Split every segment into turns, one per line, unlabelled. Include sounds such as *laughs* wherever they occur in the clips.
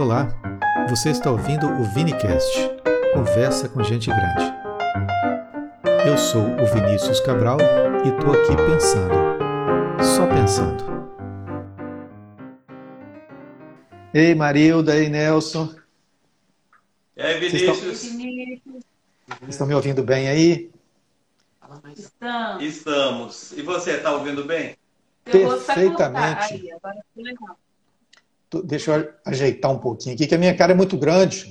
Olá, você está ouvindo o Vinicast, conversa com gente grande. Eu sou o Vinícius Cabral e estou aqui pensando, só pensando. Ei Marilda, ei Nelson.
E aí Vinícius?
Vocês estão, Vocês estão me ouvindo bem aí?
Estamos. Estamos. E você, está ouvindo bem?
Perfeitamente. Deixa eu ajeitar um pouquinho aqui, que a minha cara é muito grande.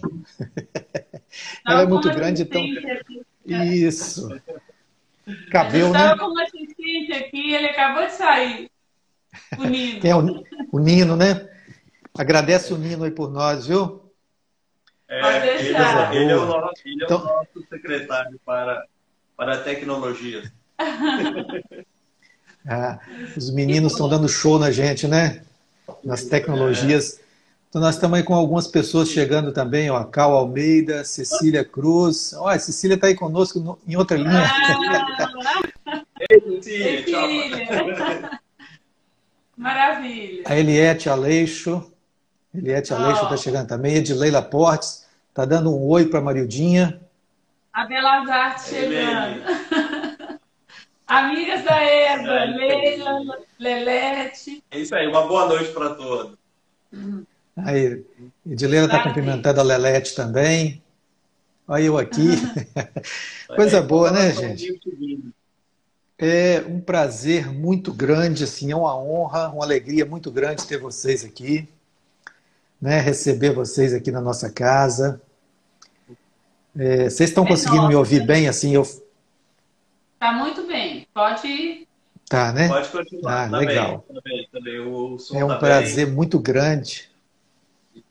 *laughs* Ela é muito grande, então. Isso.
Cabelo, né? com um assistente aqui, ele acabou de sair. O Nino. *laughs*
É o, o Nino, né? Agradece o Nino aí por nós, viu?
É, ele, é, ele, é o nosso, ele então... é o nosso secretário para, para a tecnologia. *laughs*
ah, os meninos estão dando show na gente, né? Nas tecnologias. Então nós estamos aí com algumas pessoas chegando também, ó, a Cal Almeida, Cecília Cruz. Ó, a Cecília está aí conosco no, em outra linha.
Ah, *laughs* Ei, Cecília. Maravilha.
A Eliette Aleixo. Eliette Aleixo está oh. chegando também. Edileila Portes está dando um oi para a Marildinha.
A Belas Artes chegando. Amigas da Eva, Leila, Lelete.
É isso aí, uma boa noite para todos.
Aí, Edilena está cumprimentando a Lelete também. Olha eu aqui. *laughs* Coisa boa, né, gente? É um prazer muito grande, assim, é uma honra, uma alegria muito grande ter vocês aqui, né? Receber vocês aqui na nossa casa. É, vocês estão conseguindo me ouvir bem, assim? Eu
Tá muito bem. Pode.
Tá, né?
Pode continuar.
Ah, tá legal. Bem, tá bem, tá é um tá prazer bem. muito grande.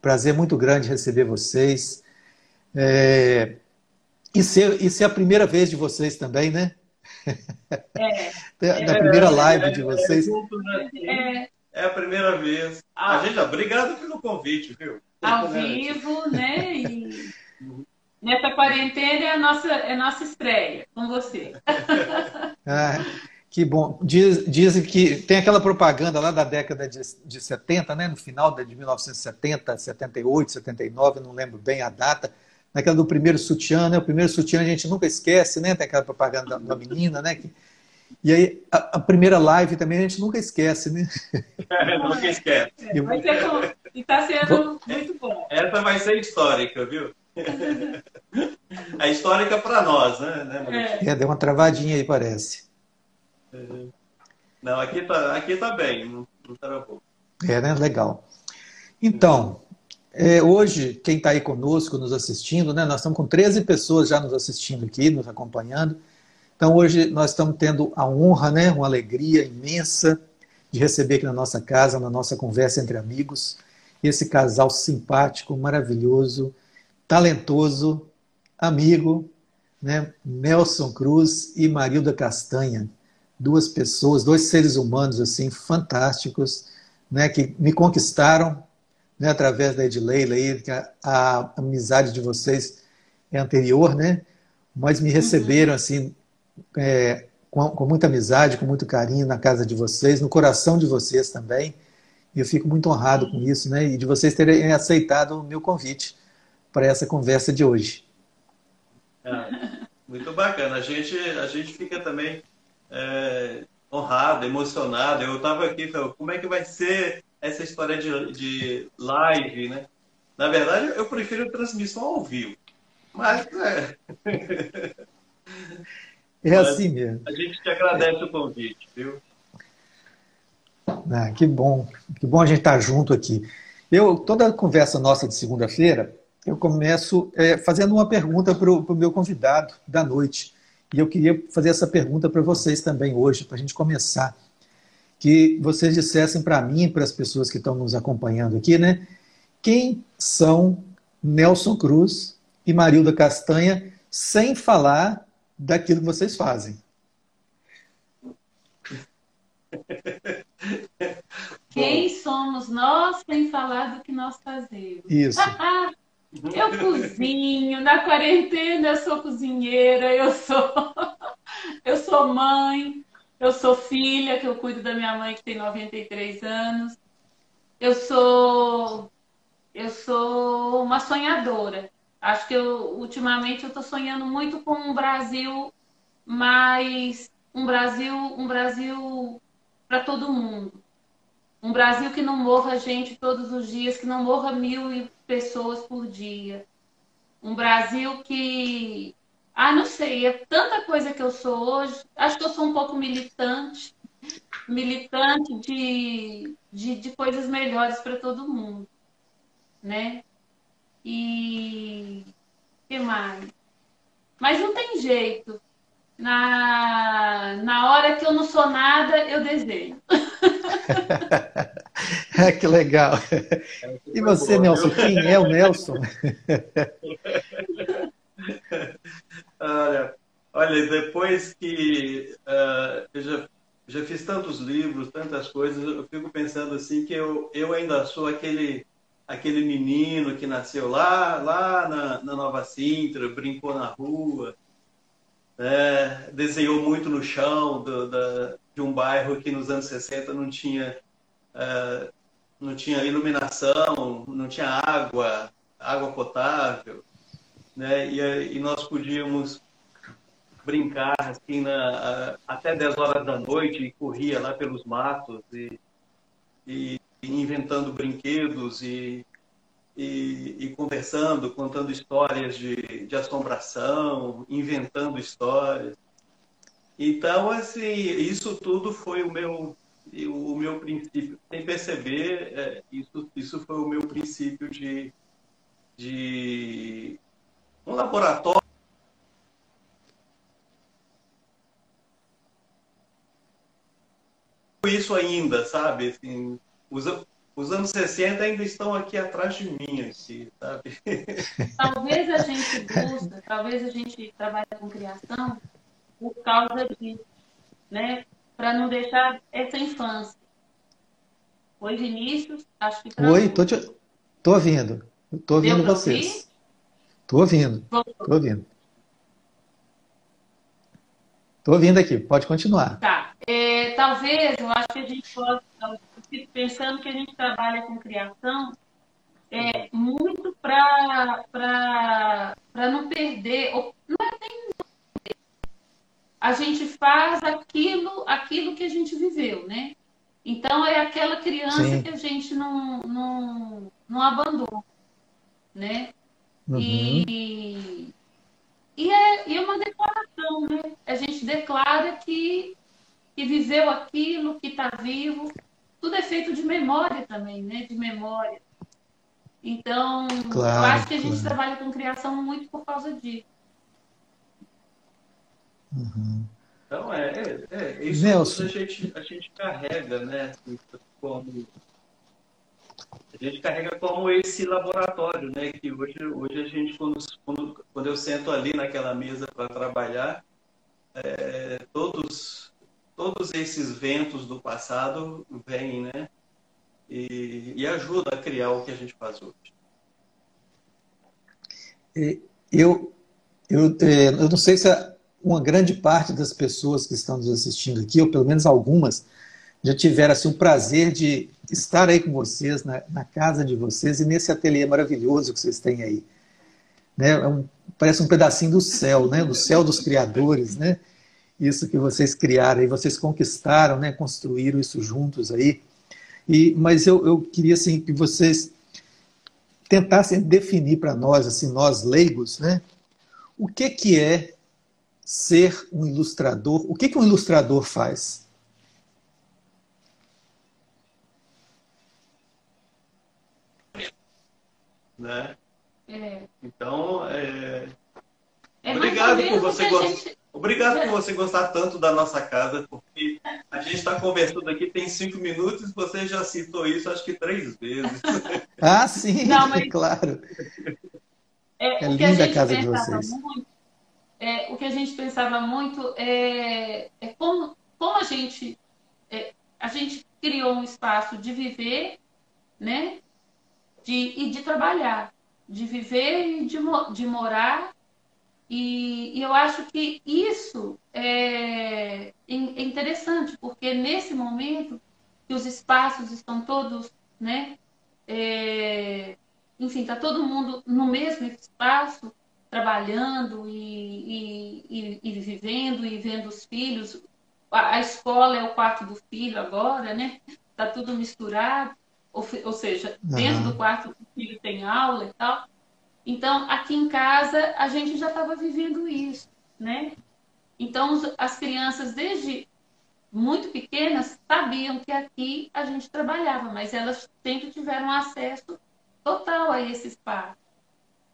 Prazer muito grande receber vocês. É... E, ser, e ser a primeira vez de vocês também, né? É. *laughs* Na é, primeira live de vocês.
É, é a primeira vez. A gente, obrigado pelo convite, viu?
Ao vivo, né? E... Nessa quarentena é a nossa, é a nossa estreia com você. *laughs*
Ah, que bom. Diz, dizem que tem aquela propaganda lá da década de, de 70, né? no final de 1970, 78, 79, não lembro bem a data, naquela do primeiro sutiã, né? O primeiro sutiã a gente nunca esquece, né? Tem aquela propaganda da, menina, né? Que, e aí, a, a, primeira live também a gente nunca esquece, né?
É, nunca esquece.
E está sendo muito bom.
Essa vai ser histórica, viu? A histórica para nós, né?
né é. deu uma travadinha aí, parece.
É. Não, aqui tá, aqui tá bem, não, não travou.
É, né? Legal. Então, é, hoje, quem está aí conosco, nos assistindo, né? Nós estamos com 13 pessoas já nos assistindo aqui, nos acompanhando. Então, hoje nós estamos tendo a honra, né? Uma alegria imensa de receber aqui na nossa casa, na nossa conversa entre amigos, esse casal simpático, maravilhoso, talentoso, amigo, né? Nelson Cruz e Marilda Castanha, duas pessoas, dois seres humanos assim fantásticos, né? Que me conquistaram, né? Através da Edileila aí, a, a, amizade de vocês é anterior, né? Mas me receberam assim é, com, com muita amizade, com muito carinho na casa de vocês, no coração de vocês também. E eu fico muito honrado com isso, né? E de vocês terem aceitado o meu convite para essa conversa de hoje.
É, muito bacana. A gente, a gente fica também é, honrado, emocionado. Eu estava aqui, falando, como é que vai ser essa história de, de live, né? Na verdade, eu prefiro transmissão ao vivo. Mas é.
É assim mesmo.
A gente te agradece o convite, viu?
Ah, que bom, que bom a gente estar junto aqui. Eu, toda a conversa nossa de segunda-feira, eu começo é, fazendo uma pergunta para o meu convidado da noite. E eu queria fazer essa pergunta para vocês também hoje, para a gente começar. Que vocês dissessem para mim e para as pessoas que estão nos acompanhando aqui, né? Quem são Nelson Cruz e Marilda Castanha, sem falar daquilo que vocês fazem.
Quem somos nós sem falar do que nós fazemos?
Isso.
Eu cozinho, na quarentena eu sou cozinheira, eu sou, *laughs* eu sou mãe, eu sou filha, que eu cuido da minha mãe que tem 93 anos. Eu sou eu sou uma sonhadora. Acho que eu, ultimamente eu estou sonhando muito com um Brasil mais um Brasil, um Brasil para todo mundo. Um Brasil que não morra gente todos os dias, que não morra mil pessoas por dia. Um Brasil que. Ah, não sei, é tanta coisa que eu sou hoje. Acho que eu sou um pouco militante militante de, de, de coisas melhores para todo mundo. Né? E. que mais? Mas não tem jeito. Na, na hora que eu não sou nada, eu desenho. *laughs* *laughs*
que legal. E você, Nelson, quem é o Nelson? *laughs*
olha, olha, depois que uh, eu já, já fiz tantos livros, tantas coisas, eu fico pensando assim que eu, eu ainda sou aquele aquele menino que nasceu lá, lá na, na Nova Sintra, brincou na rua, né? desenhou muito no chão do, da, de um bairro que nos anos 60 não tinha, uh, não tinha iluminação, não tinha água, água potável, né? e, e nós podíamos brincar assim, na, até 10 horas da noite e corria lá pelos matos e, e inventando brinquedos e, e, e, conversando, contando histórias de, de assombração, inventando histórias. Então, assim, isso tudo foi o meu, o meu princípio. Sem perceber, é, isso, isso foi o meu princípio de, de um laboratório isso ainda, sabe? Assim, os, os anos 60 ainda estão aqui atrás de mim, aqui, sabe? *laughs*
Talvez a gente busca, talvez a gente trabalhe com criação por causa disso, né? Para não deixar essa infância. Oi, Vinícius, acho que...
Oi, tô, te... tô ouvindo. Tô ouvindo vocês. Ouvir? Tô ouvindo. Tô ouvindo. Tô ouvindo aqui, pode continuar.
Tá. É, talvez, eu acho que a gente fico pensando que a gente trabalha com criação é, muito para não perder, ou, não é nem a gente faz aquilo, aquilo que a gente viveu, né? Então é aquela criança Sim. que a gente não, não, não abandona, né? Uhum. E, e, é, e é uma declaração, né? A gente declara que, que viveu aquilo, que está vivo, tudo é feito de memória também, né? De memória. Então, claro, eu acho que a gente claro. trabalha com criação muito por causa disso.
Uhum. Então, é, é, é isso Nelson. a gente, a gente carrega, né? Como, a gente carrega como esse laboratório, né? Que hoje, hoje a gente, quando, quando, quando eu sento ali naquela mesa para trabalhar, é, todos todos esses ventos do passado vêm, né? E, e ajuda a criar o que a gente faz hoje.
Eu, eu, é, eu não sei se uma grande parte das pessoas que estão nos assistindo aqui, ou pelo menos algumas, já tiveram assim, o prazer de estar aí com vocês, na, na casa de vocês e nesse ateliê maravilhoso que vocês têm aí. Né? É um, parece um pedacinho do céu, né? do céu dos criadores, né? isso que vocês criaram e vocês conquistaram, né, construíram isso juntos aí. E, mas eu, eu queria assim que vocês tentassem definir para nós, assim, nós leigos, né, o que que é ser um ilustrador? O que que um ilustrador faz?
Né? É. Então, é... É obrigado por você gostar. Gente... Obrigado por *laughs* você gostar tanto da nossa casa, porque a gente está conversando aqui tem cinco minutos e você já citou isso acho que três vezes.
Ah, sim, Não, mas... *laughs* claro.
É, é linda a, a casa de vocês. Muito, é, o que a gente pensava muito é, é como, como a gente é, a gente criou um espaço de viver, né? De, e de trabalhar, de viver e de, de morar e, e eu acho que isso é, é interessante, porque nesse momento que os espaços estão todos né, é, enfim, está todo mundo no mesmo espaço, trabalhando e, e, e, vivendo e vendo os filhos. A, escola é o quarto do filho agora, né? Está tudo misturado, ou, ou seja, dentro uhum. do quarto do filho tem aula e tal. Então, aqui em casa, a gente já estava vivendo isso, né? Então, as crianças, desde muito pequenas, sabiam que aqui a gente trabalhava, mas elas sempre tiveram acesso total a esse espaço.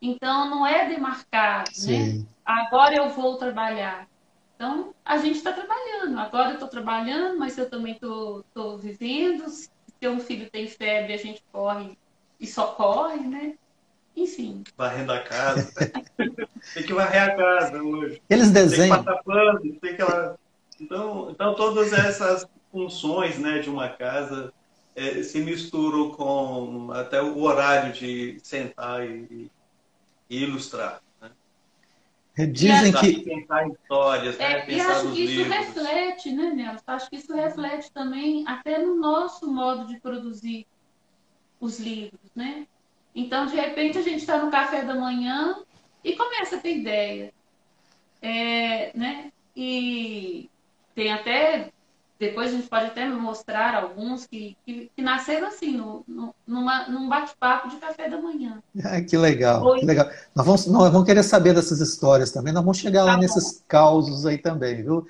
Então, não é demarcado, né? Sim. né? Agora eu vou trabalhar. Então, a gente está trabalhando. Agora eu estou trabalhando, mas eu também estou vivendo. Se um filho tem febre, a gente corre e só corre, né? Enfim.
Varrendo a casa. *laughs* tem que varrer a casa hoje.
Eles desenham.
Tem que pano, tem que... Então, então, todas essas funções né, de uma casa é, se misturam com até o horário de sentar e ilustrar.
Né? Dizem que.
Pensar histórias, né?
É, e acho que isso livros. reflete, né, Nelson? Acho que isso reflete também até no nosso modo de produzir os livros, né? Então, de repente, a gente está no café da manhã e começa a ter ideia. É, né? E tem até, depois a gente pode até mostrar alguns que, que, que nasceram assim, no, no, numa, num bate-papo de café da manhã. *laughs*
Ah, que legal, que legal. Nós vamos, nós vamos querer saber dessas histórias também, nós vamos chegar tá lá bom. nesses causos aí também, viu?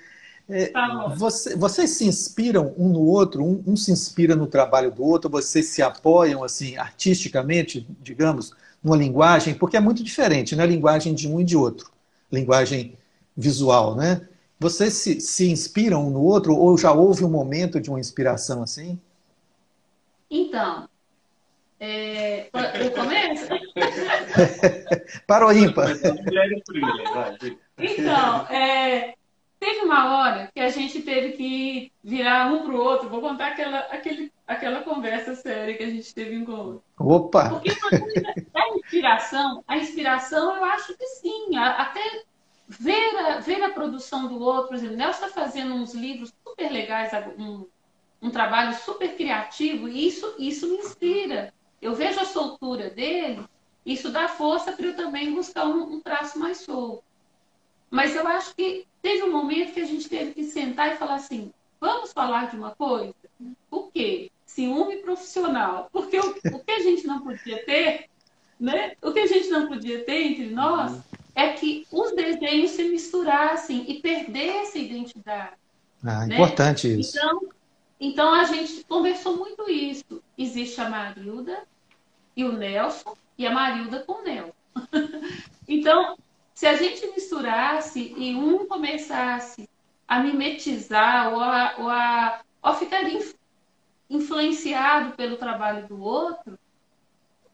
É, tá você, vocês se inspiram um no outro, um, um, se inspira no trabalho do outro, vocês se apoiam assim artisticamente, digamos, numa linguagem, porque é muito diferente, né? A linguagem de um e de outro, linguagem visual, né? Vocês se, se inspiram um no outro ou já houve um momento de uma inspiração assim?
Então, é, eu começo? *laughs*
Para o ímpar.
Então, é, Teve uma hora que a gente teve que virar um para o outro. Vou contar aquela, aquele, aquela conversa séria que a gente teve em comum.
Opa!
Porque a inspiração, a inspiração eu acho que sim. Até ver a, ver a produção do outro. Por exemplo, Nelson está fazendo uns livros super legais, um, um trabalho super criativo, e isso, isso me inspira. Eu vejo a soltura dele, isso dá força para eu também buscar um, um traço mais solto. Mas eu acho que teve um momento que a gente teve que sentar e falar assim: vamos falar de uma coisa? O quê? Ciúme profissional. Porque o, o que a gente não podia ter, né? O que a gente não podia ter entre nós. É que os desenhos se misturassem e perdessem identidade.
Ah, né? importante isso.
Então, então a gente conversou muito isso. Existe a Marilda e o Nelson, e a Marilda com o Nelson. *laughs* então, se a gente misturasse e um começasse a mimetizar ou a, ou a, ou a ficar influenciado pelo trabalho do outro,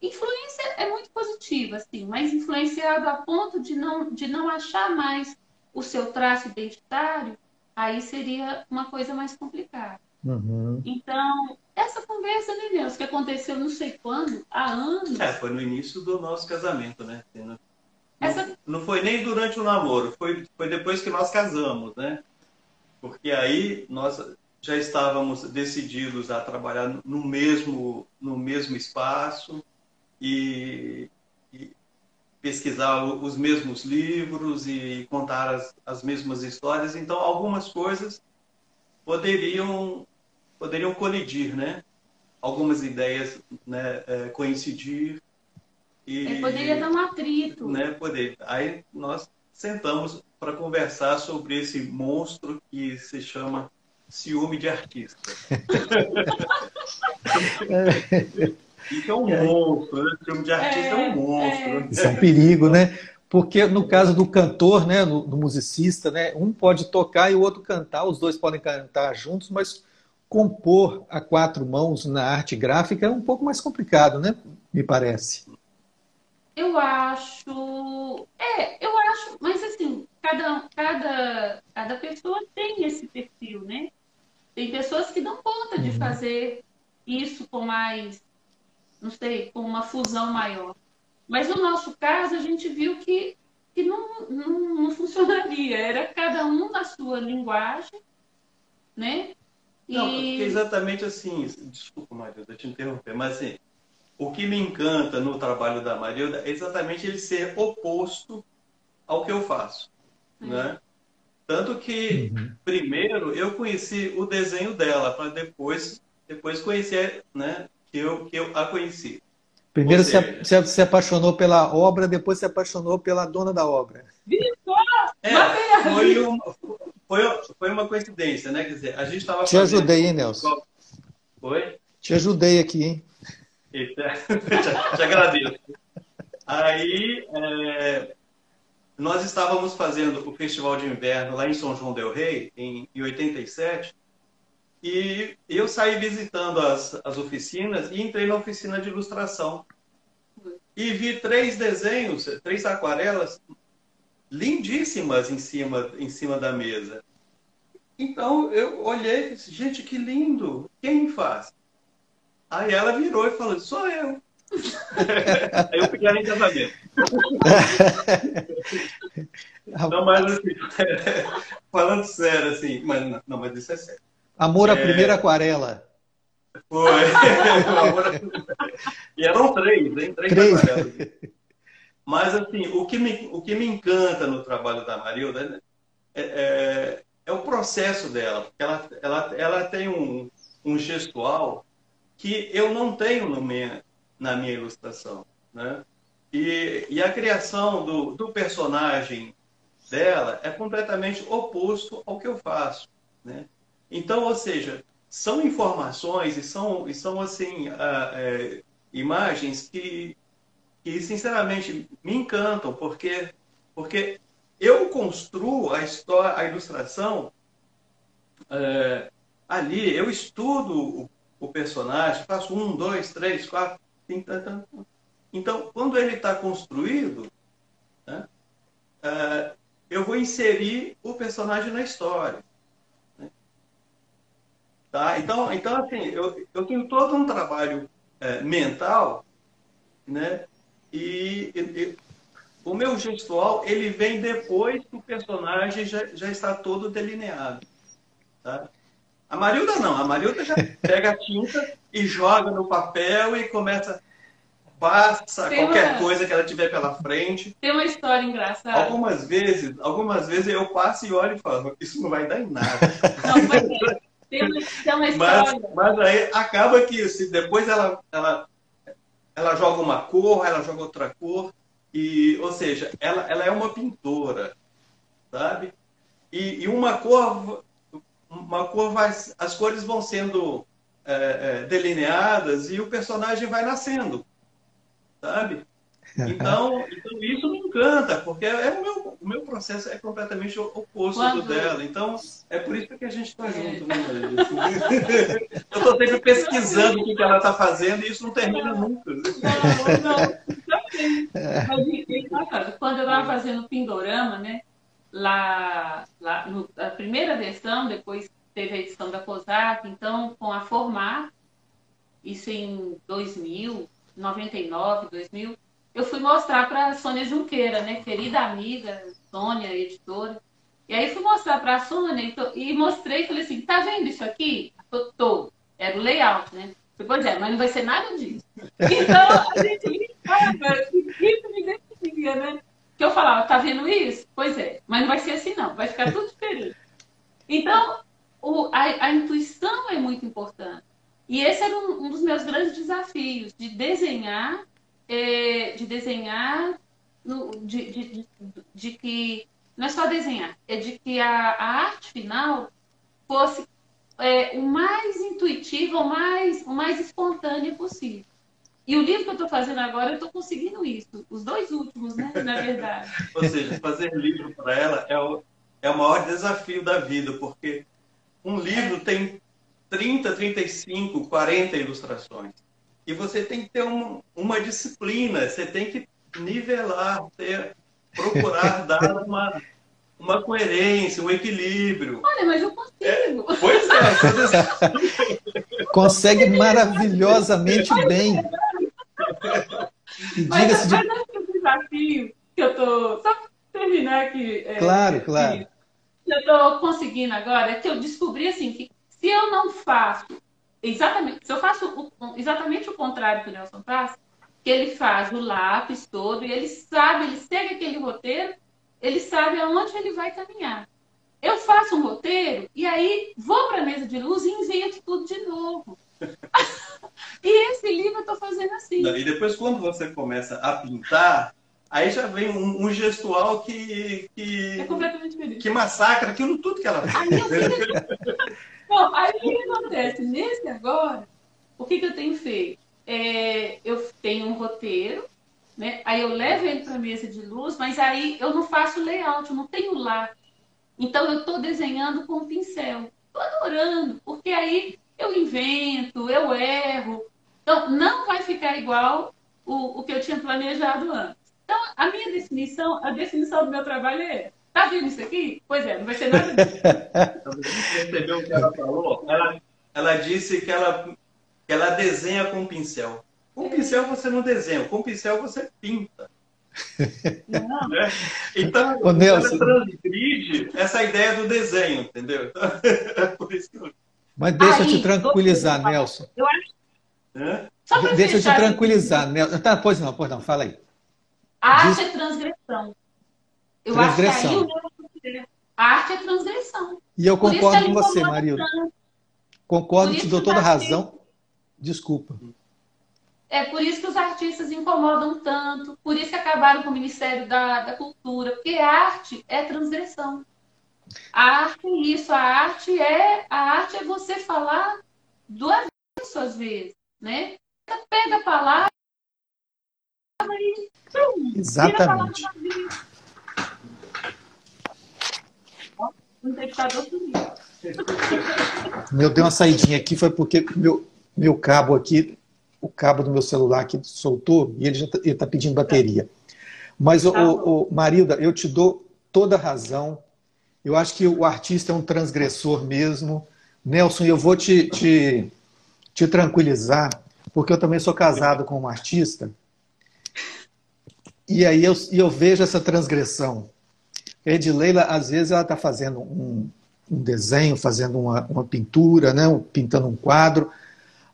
influência é muito positiva, assim, mas influenciado a ponto de não, de não achar mais o seu traço identitário, aí seria uma coisa mais complicada.
Uhum.
Então, essa conversa, né, Deus, que aconteceu não sei quando, há anos.
É, foi no início do nosso casamento, né? Essa... Não foi nem durante o namoro, foi, foi depois que nós casamos, né? Porque aí nós já estávamos decididos a trabalhar no mesmo, no mesmo espaço e, e pesquisar os mesmos livros e contar as, as mesmas histórias. Então, algumas coisas poderiam, poderiam colidir, né? Algumas ideias né, é, coincidir
e, poderia dar um atrito.
Né, poder. Aí nós sentamos para conversar sobre esse monstro que se chama ciúme de artista. *laughs* Isso é um monstro, né? Ciúme de artista é, é um monstro. É.
Isso é um perigo, né? Porque no caso do cantor, né, do, do musicista, né, um pode tocar e o outro cantar, os dois podem cantar juntos, mas compor a quatro mãos na arte gráfica é um pouco mais complicado, né? Me parece.
Eu acho. É, eu acho, mas assim, cada, cada, cada pessoa tem esse perfil, né? Tem pessoas que dão conta de uhum. fazer isso com mais, não sei, com uma fusão maior. Mas no nosso caso, a gente viu que, que não, não, não funcionaria. Era cada um na sua linguagem, né?
Não, e... exatamente assim. Desculpa, Maria, eu te interromper, mas assim, o que me encanta no trabalho da Marilda é exatamente ele ser oposto ao que eu faço, uhum. né? Tanto que uhum. primeiro eu conheci o desenho dela para depois depois conhecer, né? Que eu que eu a conheci.
Primeiro seja, se, se apaixonou pela obra, depois se apaixonou pela dona da obra.
É, foi, uma, foi, foi uma coincidência, né? Quer dizer, a gente estava.
Te ajudei, hein, Nelson?
Oi?
Te ajudei aqui, hein?
Te, te *laughs* agradeço. Aí, é, nós estávamos fazendo o Festival de Inverno lá em São João del Rei, em, em 87, e eu saí visitando as, as oficinas e entrei na oficina de ilustração. E vi três desenhos, três aquarelas lindíssimas em cima, em cima da mesa. Então eu olhei e disse, gente, que lindo! Quem faz? Aí ela virou e falou, sou eu. *laughs* Aí eu fiquei em casamento. *laughs* não, mas assim, *laughs* falando sério, assim, mas não, mas isso é sério.
Amor à é... primeira aquarela.
Foi. *laughs* e eram três, hein? Três, três. aquarelas. Mas, assim, o que, me, o que me encanta no trabalho da Marilda né, é, é, é o processo dela. Porque ela, ela, ela tem um, um gestual que eu não tenho no minha, na minha ilustração. Né? E, e a criação do, do personagem dela é completamente oposto ao que eu faço. Né? Então, ou seja, são informações e são, e são assim, é, imagens que, que, sinceramente, me encantam, porque, porque eu construo a história, a ilustração é, ali, eu estudo o, o, personagem, faço um, dois, três, quatro. Então, quando ele está construído, né, é, eu vou inserir o personagem na história. Tá? Então, então assim, eu, eu tenho todo um trabalho é, mental, né? E, e, o meu gestual, ele vem depois que o personagem já, já está todo delineado. Tá? A Marilda não, a Marilda já *laughs* pega a tinta e joga no papel e começa passa Tem qualquer uma... coisa que ela tiver pela frente.
Tem uma história engraçada.
Algumas vezes, algumas vezes eu passo e olho e falo, isso não vai dar em nada. Não,
vai *laughs*
Mas, mas aí acaba que se depois ela, ela, ela joga uma cor, ela joga outra cor, e, ou seja, ela, ela é uma pintora, sabe? E, e uma cor, uma cor vai, as cores vão sendo é, é, delineadas e o personagem vai nascendo, sabe? Então, então, isso me encanta, porque é o, meu, o meu processo é completamente oposto Quando... do dela. Então, é por isso que a gente está junto, né, Eu estou sempre pesquisando o que ela está fazendo e isso não termina nunca. Não,
não. Quando eu estava fazendo o Pindorama, né? Lá, lá no, a primeira versão, depois teve a edição da COSAC, então com a Formar, isso em 2000, 99, 2000, eu fui mostrar para a Sônia Junqueira, né, querida amiga, Sônia, editora. E aí fui mostrar para a Sônia e, to, e mostrei, falei assim, tá vendo isso aqui? Tô, tô. Era o layout, né? Falei, pois é, mas não vai ser nada disso. *laughs* Então, a gente limpava, isso me definia, né? Que eu falava, tá vendo isso? Pois é, mas não vai ser assim não, vai ficar tudo diferente. Então, o, a, a intuição é muito importante. E esse era um, um dos meus grandes desafios, de desenhar é, de desenhar, no, de, de, de, de, que não é só desenhar, é de que a, a arte final fosse é, o mais intuitiva, o mais, o mais espontânea possível. E o livro que eu estou fazendo agora, eu estou conseguindo isso. Os dois últimos, né? Na verdade. *laughs*
Ou seja, fazer livro para ela é o, é o maior desafio da vida, porque um livro é. tem 30, 35, 40 ilustrações. E você tem que ter um, uma disciplina, você tem que nivelar, ter, procurar *laughs* dar uma, uma coerência, um equilíbrio.
Olha, mas eu consigo. É,
pois é. *laughs*
Consegue maravilhosamente bem.
E mas, de... mas acho que o desafio que eu tô. Só terminar aqui.
É, claro, claro.
Que eu estou conseguindo agora é que eu descobri assim que se eu não faço exatamente, se eu faço o, exatamente o contrário que o Nelson faz, que ele faz o lápis todo e ele sabe, ele segue aquele roteiro, ele sabe aonde ele vai caminhar. Eu faço um roteiro e aí vou para a mesa de luz e invento tudo de novo. *laughs* e esse livro eu estou fazendo assim.
E depois, quando você começa a pintar, aí já vem um, um gestual que, que,
é
que massacra aquilo tudo que ela faz.
Aí, *laughs* Bom, aí o que acontece? Nesse agora, o que, que eu tenho feito? É, eu tenho um roteiro, né? aí eu levo ele para a mesa de luz, mas aí eu não faço layout, eu não tenho lá. Então eu estou desenhando com o pincel. Estou adorando, porque aí eu invento, eu erro. Então não vai ficar igual o, o que eu tinha planejado antes. Então a minha definição, a definição do meu trabalho é Tá vendo isso aqui? Pois é, não vai ser nada disso.
Você percebeu o que ela falou? Ela, ela disse que ela, que ela desenha com pincel. Com pincel você não desenha, com pincel você pinta. Né? Então,
Ô, Nelson.
transgride essa ideia do desenho, entendeu? Então, *laughs* é por isso que eu...
Mas deixa Aí, eu te tranquilizar, Nelson. Eu acho... Deixa eu te tranquilizar, Nelson. Tá, pois não, pois não, fala aí.
Arte Diz... é transgressão. Eu transgressão. acho que aí a arte é transgressão.
E eu concordo com você, Marilda. Concordo, te dou toda a razão. Desculpa.
É por isso que os artistas incomodam tanto, por isso que acabaram com o Ministério da, da Cultura, porque a arte é transgressão. A arte é isso, a arte é a arte é você falar do avesso às vezes, né? Você pega a palavra e
Exatamente. Meu, deu uma saidinha aqui, foi porque meu, meu cabo aqui o cabo do meu celular que soltou e ele já está tá pedindo bateria. Mas, o, o, o, Marilda, eu te dou toda a razão. Eu acho que o artista é um transgressor mesmo. Nelson, eu vou te, te, te tranquilizar, porque eu também sou casado com um artista. E aí eu, eu vejo essa transgressão. Edileila, às vezes, ela está fazendo um, um, desenho, fazendo uma, uma pintura, né? pintando um quadro.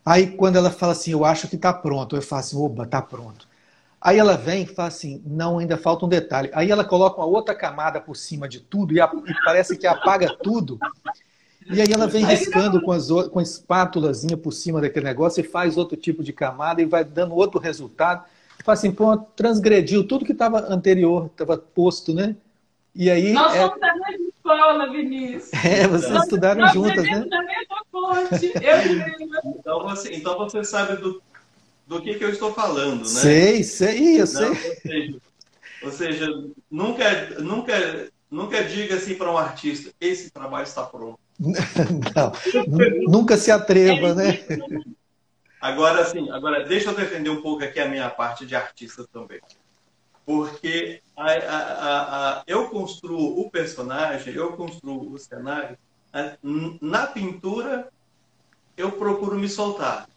Aí quando ela fala assim, eu acho que está pronto, eu falo assim, oba, está pronto. Aí ela vem e fala assim, não, ainda falta um detalhe. Aí ela coloca uma outra camada por cima de tudo e, a, e parece que apaga tudo. E aí ela vem riscando com, as, com a espátulazinha por cima daquele negócio e faz outro tipo de camada e vai dando outro resultado. Fala assim, pronto, transgrediu tudo que estava anterior, estava posto, né?
E aí, Nós é... somos da mesma escola, Vinícius. *laughs*
É, vocês nós, estudaram nós juntas, né?
da mesma fonte. Eu
então, você, então você sabe do, do que, que eu estou falando, né?
Sei, sei, eu sei.
Não, ou, seja, ou seja, nunca, nunca, nunca diga assim para um artista, esse trabalho está pronto. *laughs*
Não, nunca se atreva, né?
Agora, sim, agora deixa eu defender um pouco aqui a minha parte de artista também porque a, a, a, eu construo o personagem, eu construo o cenário. Na pintura, eu procuro me soltar.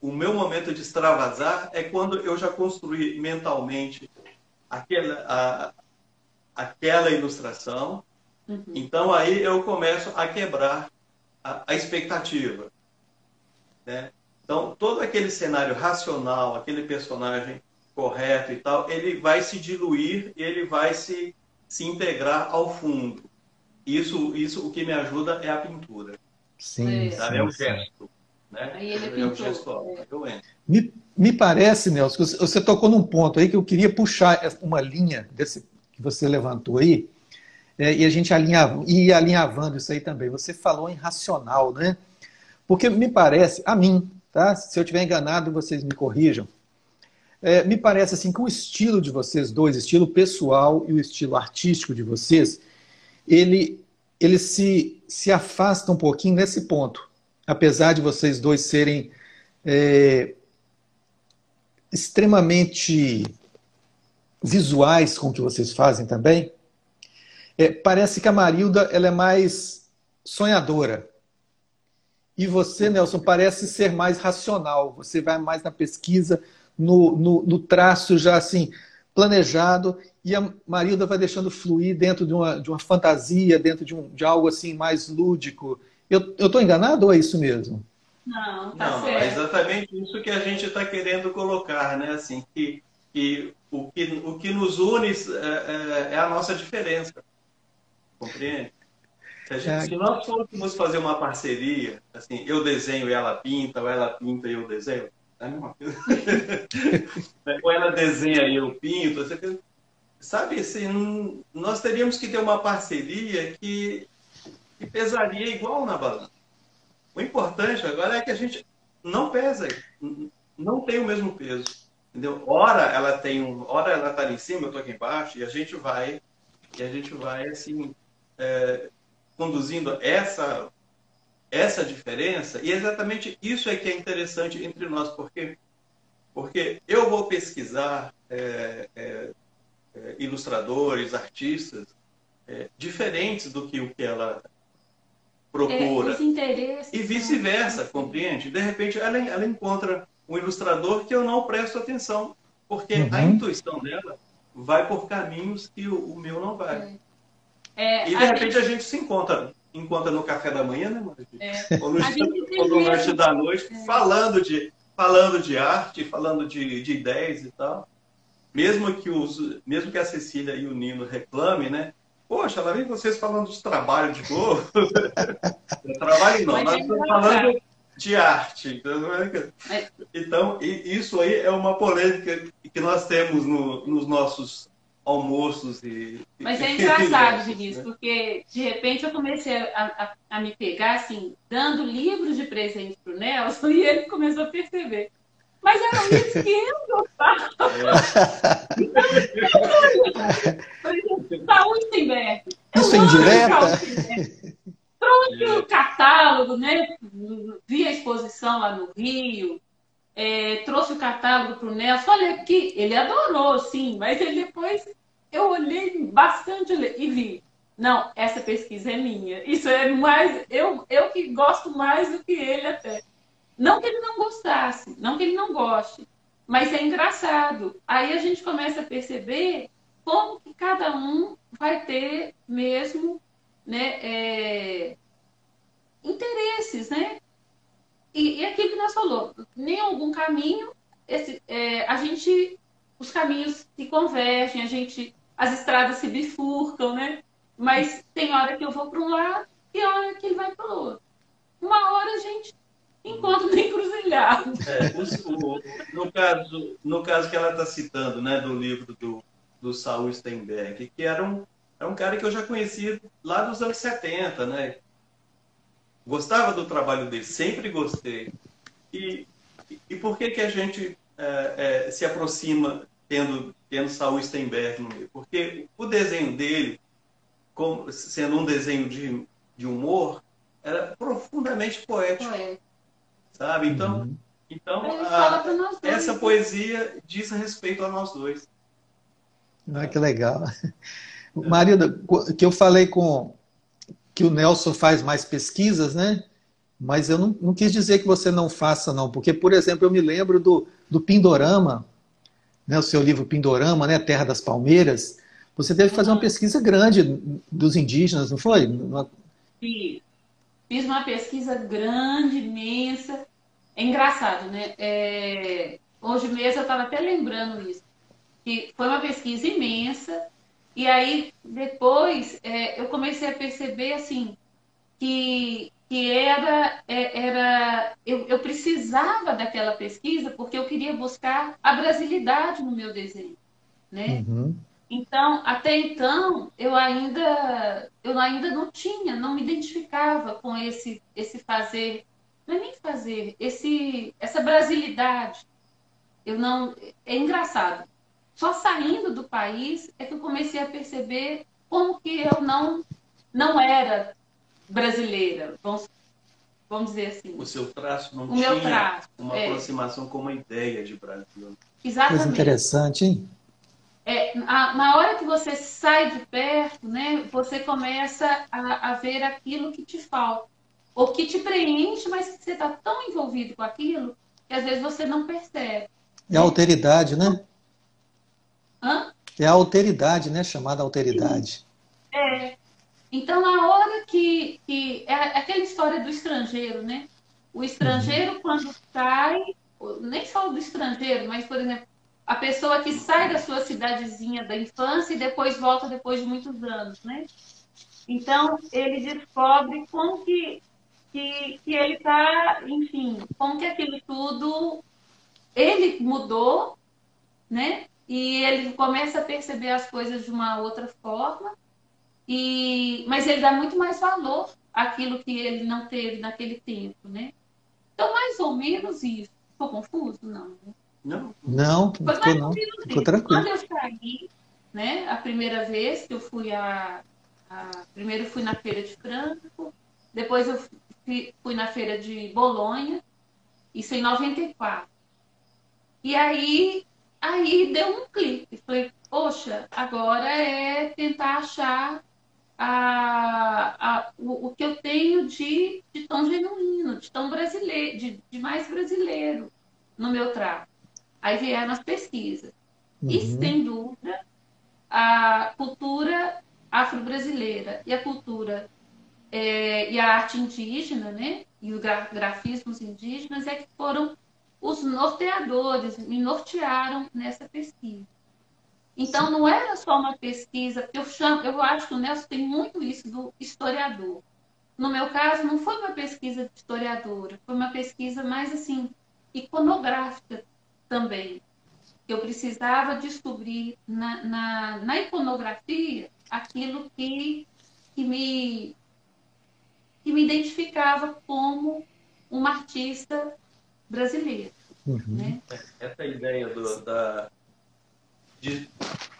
O meu momento de extravasar é quando eu já construí mentalmente aquela, aquela ilustração. Uhum. Então aí eu começo a quebrar a, expectativa. Né? Então, todo aquele cenário racional, aquele personagem correto e tal, ele vai se diluir, ele vai se, se integrar ao fundo. Isso, isso o que me ajuda é a pintura.
Sim,
sim É o gesto. Né?
Aí ele é, o gesto.
É. Me, me parece, Nelson, que você tocou num ponto aí que eu queria puxar uma linha desse que você levantou aí, é, e a gente alinhava, ia alinhavando isso aí também. Você falou em racional, né? Porque me parece, a mim, tá? Se eu estiver enganado, vocês me corrijam é, me parece assim que o estilo de vocês dois, estilo pessoal e o estilo artístico de vocês, ele, ele se, se afasta um pouquinho nesse ponto. Apesar de vocês dois serem é, extremamente visuais com o que vocês fazem também, é, parece que a Marilda ela é mais sonhadora. E você, Nelson, parece ser mais racional. Você vai mais na pesquisa, no, no, no traço já assim planejado e a Marilda vai deixando fluir dentro de uma, de uma fantasia, dentro de, um, de algo assim mais lúdico. Eu estou enganado ou é isso mesmo?
Não, tá
não,
certo.
é exatamente isso que a gente está querendo colocar, né? Assim, que, que, o, que o que nos une é, é, é a nossa diferença. Compreende? Se, gente, é. se, nós fôssemos fazer uma parceria, assim, eu desenho e ela pinta, ou ela pinta e eu desenho, é a mesma coisa. *laughs* ou ela desenha e eu pinto, sabe assim, nós teríamos que ter uma parceria que, que pesaria igual na balança. O importante agora é que a gente não pesa, não tem o mesmo peso. Entendeu? Ora ela tem um, ora ela está ali em cima, eu estou aqui embaixo, e a gente vai, e a gente vai assim, é, conduzindo essa, essa diferença, e exatamente isso é que é interessante entre nós, porque, porque eu vou pesquisar é, é, é ilustradores, artistas, é, diferentes do que o que ela procura.
É,
e vice-versa, compreende? De repente, ela, ela encontra um ilustrador que eu não presto atenção, porque uhum. a intuição dela vai por caminhos que o, o meu não vai. É, e de repente gente... a gente se encontra, encontra no café da manhã, né, Maria? É. Ou no, ou no lanche da noite, é. falando, de, falando de arte, falando de, de ideias e tal. Mesmo que, os, mesmo que a Cecília e o Nino reclamem, né? Poxa, lá vem vocês falando de trabalho de novo. *laughs* trabalho não, nós estamos falando de arte. Então, isso aí é uma polêmica que nós temos no, nos nossos almoços e.
Mas é *laughs* engraçado, Vinícius, né? porque de repente eu comecei a, a, a, me pegar assim, dando livros de presente para o Nelson, *laughs* e ele começou a perceber. Mas eram livros que eu gostava. É. Saúde Stenberg.
Isso é indireta?
Trouxe o catálogo, né? Vi a exposição lá no Rio. É, trouxe o catálogo para o Nelson. Falei que ele adorou, sim, mas ele depois eu olhei bastante e vi. Não, essa pesquisa é minha. Isso é mais. Eu, eu que gosto mais do que ele até. Não que ele não gostasse, não que ele não goste, mas é engraçado. Aí a gente começa a perceber como que cada um vai ter mesmo né, é, interesses, né? E, e aquilo que nós falou, nem algum caminho, esse, é, a gente, os caminhos se convergem, a gente as estradas se bifurcam, né? Mas tem hora que eu vou para um lado e hora que ele vai para o outro. Uma hora a gente encontra uma encruzilhada.
É, no, caso, no caso que ela está citando, né, do livro do, do Saul Steinberg, que era um, era um cara que eu já conhecia lá dos anos 70, né? Gostava do trabalho dele, sempre gostei. E, e por que, que a gente é, é, se aproxima tendo, tendo Saul Steinberg no meio. Porque o desenho dele, como, sendo um desenho de, de humor, era profundamente poético. Sabe? Então, uhum. então a, essa né? poesia diz respeito a nós dois.
Ah, que legal. Marida, que eu falei com que o Nelson faz mais pesquisas, né? Mas eu não, não, quis dizer que você não faça, não, porque, por exemplo, eu me lembro do, do Pindorama, né, o seu livro Pindorama, né, Terra das Palmeiras, você teve que fazer uma pesquisa grande dos indígenas, não foi?
Fiz. Uma pesquisa grande, imensa. É engraçado, né? É... Hoje mesmo eu estava até lembrando isso. Que foi uma pesquisa imensa. E aí, depois, é, eu comecei a perceber, assim, que que era, é, era eu, eu, precisava daquela pesquisa porque eu queria buscar a brasilidade no meu desenho, né? Uhum. Então, até então, eu ainda, eu ainda não tinha, não me identificava com esse, esse fazer, não é nem fazer, esse, essa brasilidade. Eu não, é engraçado. Só saindo do país é que eu comecei a perceber como que eu não, não era brasileira, vamos, vamos dizer assim.
O seu traço não
o
tinha
traço,
uma é. aproximação com uma ideia de Brasil.
Exatamente.
Coisa interessante, hein?
É, a, na hora que você sai de perto, né, você começa a, a ver aquilo que te falta. Ou que te preenche, mas que você está tão envolvido com aquilo que às vezes você não percebe.
É a alteridade, né?
Hã?
É a alteridade, né? Chamada alteridade.
É. Então, na hora que, que. É aquela história do estrangeiro, né? O estrangeiro, uhum. quando sai, nem só do estrangeiro, mas, por exemplo, a pessoa que sai da sua cidadezinha da infância e depois volta depois de muitos anos, né? Então, ele descobre como que, que, que ele está, enfim, como que aquilo tudo, ele mudou, né? E ele começa a perceber as coisas de uma outra forma, e, mas ele dá muito mais valor àquilo que ele não teve naquele tempo, né? Então, mais ou menos isso. Ficou confuso? Não. Né?
Não, não,
Foi mais não. Ficou tranquilo. Quando eu saí, né, a primeira vez que eu fui a, a, Primeiro fui na feira de Franco, depois eu fui, fui na feira de Bolonha, isso em 94. E aí, aí deu um clique. Falei, poxa, agora é tentar achar a, a, o, o, que eu tenho de, de tão genuíno, de tão brasileiro, de, de mais brasileiro no meu trato. Aí vieram as pesquisas. Uhum. E, sem dúvida, a cultura afro-brasileira e a cultura é, e a arte indígena, né? E os grafismos indígenas é que foram os norteadores, me nortearam nessa pesquisa. Então, não era só uma pesquisa, porque eu, chamo, eu acho que o Nelson tem muito isso do historiador. No meu caso, não foi uma pesquisa de historiadora, foi uma pesquisa mais assim, iconográfica também. Eu precisava descobrir na, na, na iconografia aquilo que, que, me, que me identificava como uma artista brasileira. Uhum. Né?
Essa ideia do, da, de,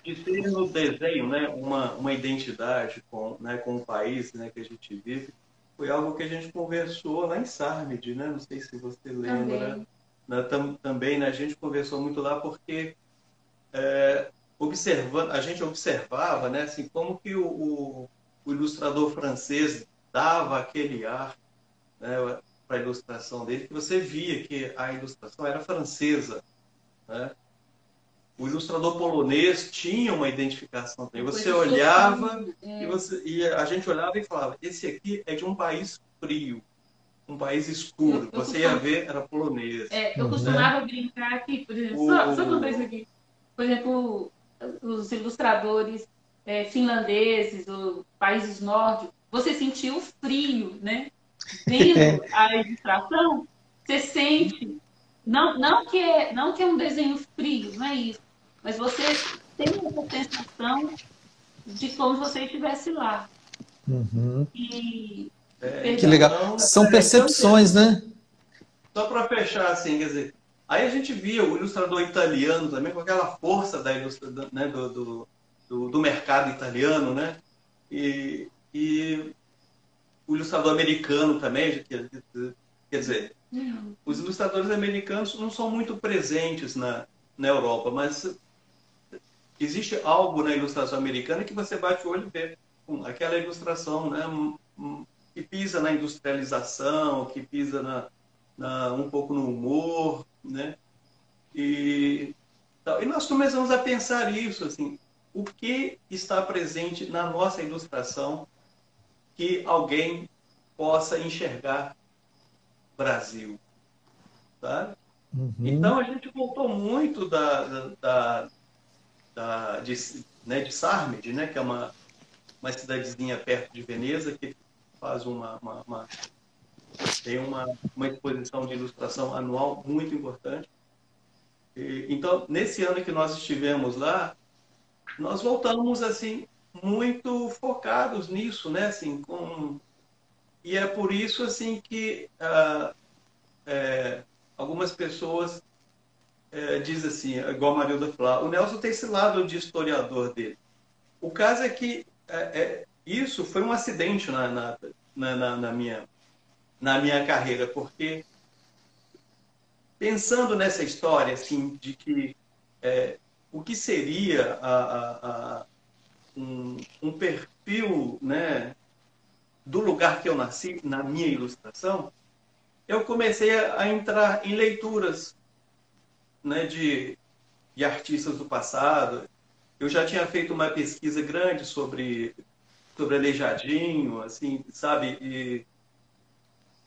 de ter no desenho né, uma, uma identidade com, né, com o país né, que a gente vive, foi algo que a gente conversou lá em Sarmid, né? Não sei se você lembra. Também, né, tam, também né, a gente conversou muito lá porque é, observando, a gente observava né, assim, como que o, o, o ilustrador francês dava aquele ar né, para a ilustração dele, que você via que a ilustração era francesa. Né? o ilustrador polonês tinha uma identificação também. Você olhava é. e, você, e a gente olhava e falava: esse aqui é de um país frio, um país escuro. Eu, eu você ia ver, era polonês.
É, eu costumava brincar aqui, por exemplo, o... só, só contar isso aqui. Por exemplo, os ilustradores é, finlandeses, os países nórdicos, você sentiu o frio, né? Vendo é. a ilustração, você sente não, não, que é, não que é um desenho frio, não é isso mas você tem essa sensação de como se você estivesse lá.
Uhum. E... É, que legal. Então, São é, percepções, então, né?
Só para fechar, assim, quer dizer, aí a gente via o ilustrador italiano também com aquela força da ilustra, né, do, do, do, do mercado italiano, né? E, e o ilustrador americano também, quer, quer dizer, uhum. os ilustradores americanos não são muito presentes na, na Europa, mas existe algo na ilustração americana que você bate o olho e vê aquela ilustração né, que pisa na industrialização, que pisa na, na, um pouco no humor, né? E, e nós começamos a pensar isso, assim, o que está presente na nossa ilustração que alguém possa enxergar Brasil, tá? Uhum. Então a gente voltou muito da, da, da da, de, né, de Sarmed, né, que é uma, uma cidadezinha perto de Veneza, que faz uma, uma, uma tem uma, uma exposição de ilustração anual muito importante. E, então, nesse ano que nós estivemos lá, nós voltamos assim muito focados nisso, né? Assim, com... E é por isso assim que ah, é, algumas pessoas é, diz assim, igual a Marilda falou, o Nelson tem esse lado de historiador dele. O caso é que é, é, isso foi um acidente na, na, na, na, minha, na minha carreira, porque pensando nessa história assim, de que é, o que seria a, a, um, um perfil né, do lugar que eu nasci, na minha ilustração, eu comecei a entrar em leituras né, de, de artistas do passado. Eu já tinha feito uma pesquisa grande sobre, sobre Aleijadinho, assim, sabe? E,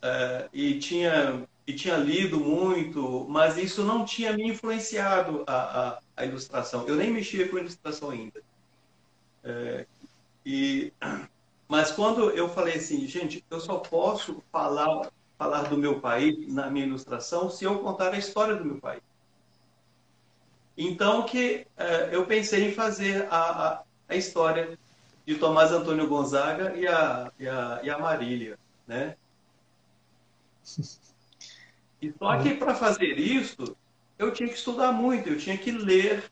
uh, e tinha e tinha lido muito, mas isso não tinha me influenciado a, a, a ilustração. Eu nem mexia com ilustração ainda. É, e, mas quando eu falei assim, gente, eu só posso falar, falar do meu país na minha ilustração se eu contar a história do meu país. Então que é, eu pensei em fazer a, a, a, história de Tomás Antônio Gonzaga e a, e a, e a Marília, né? E só que para fazer isso, eu tinha que estudar muito, eu tinha que ler.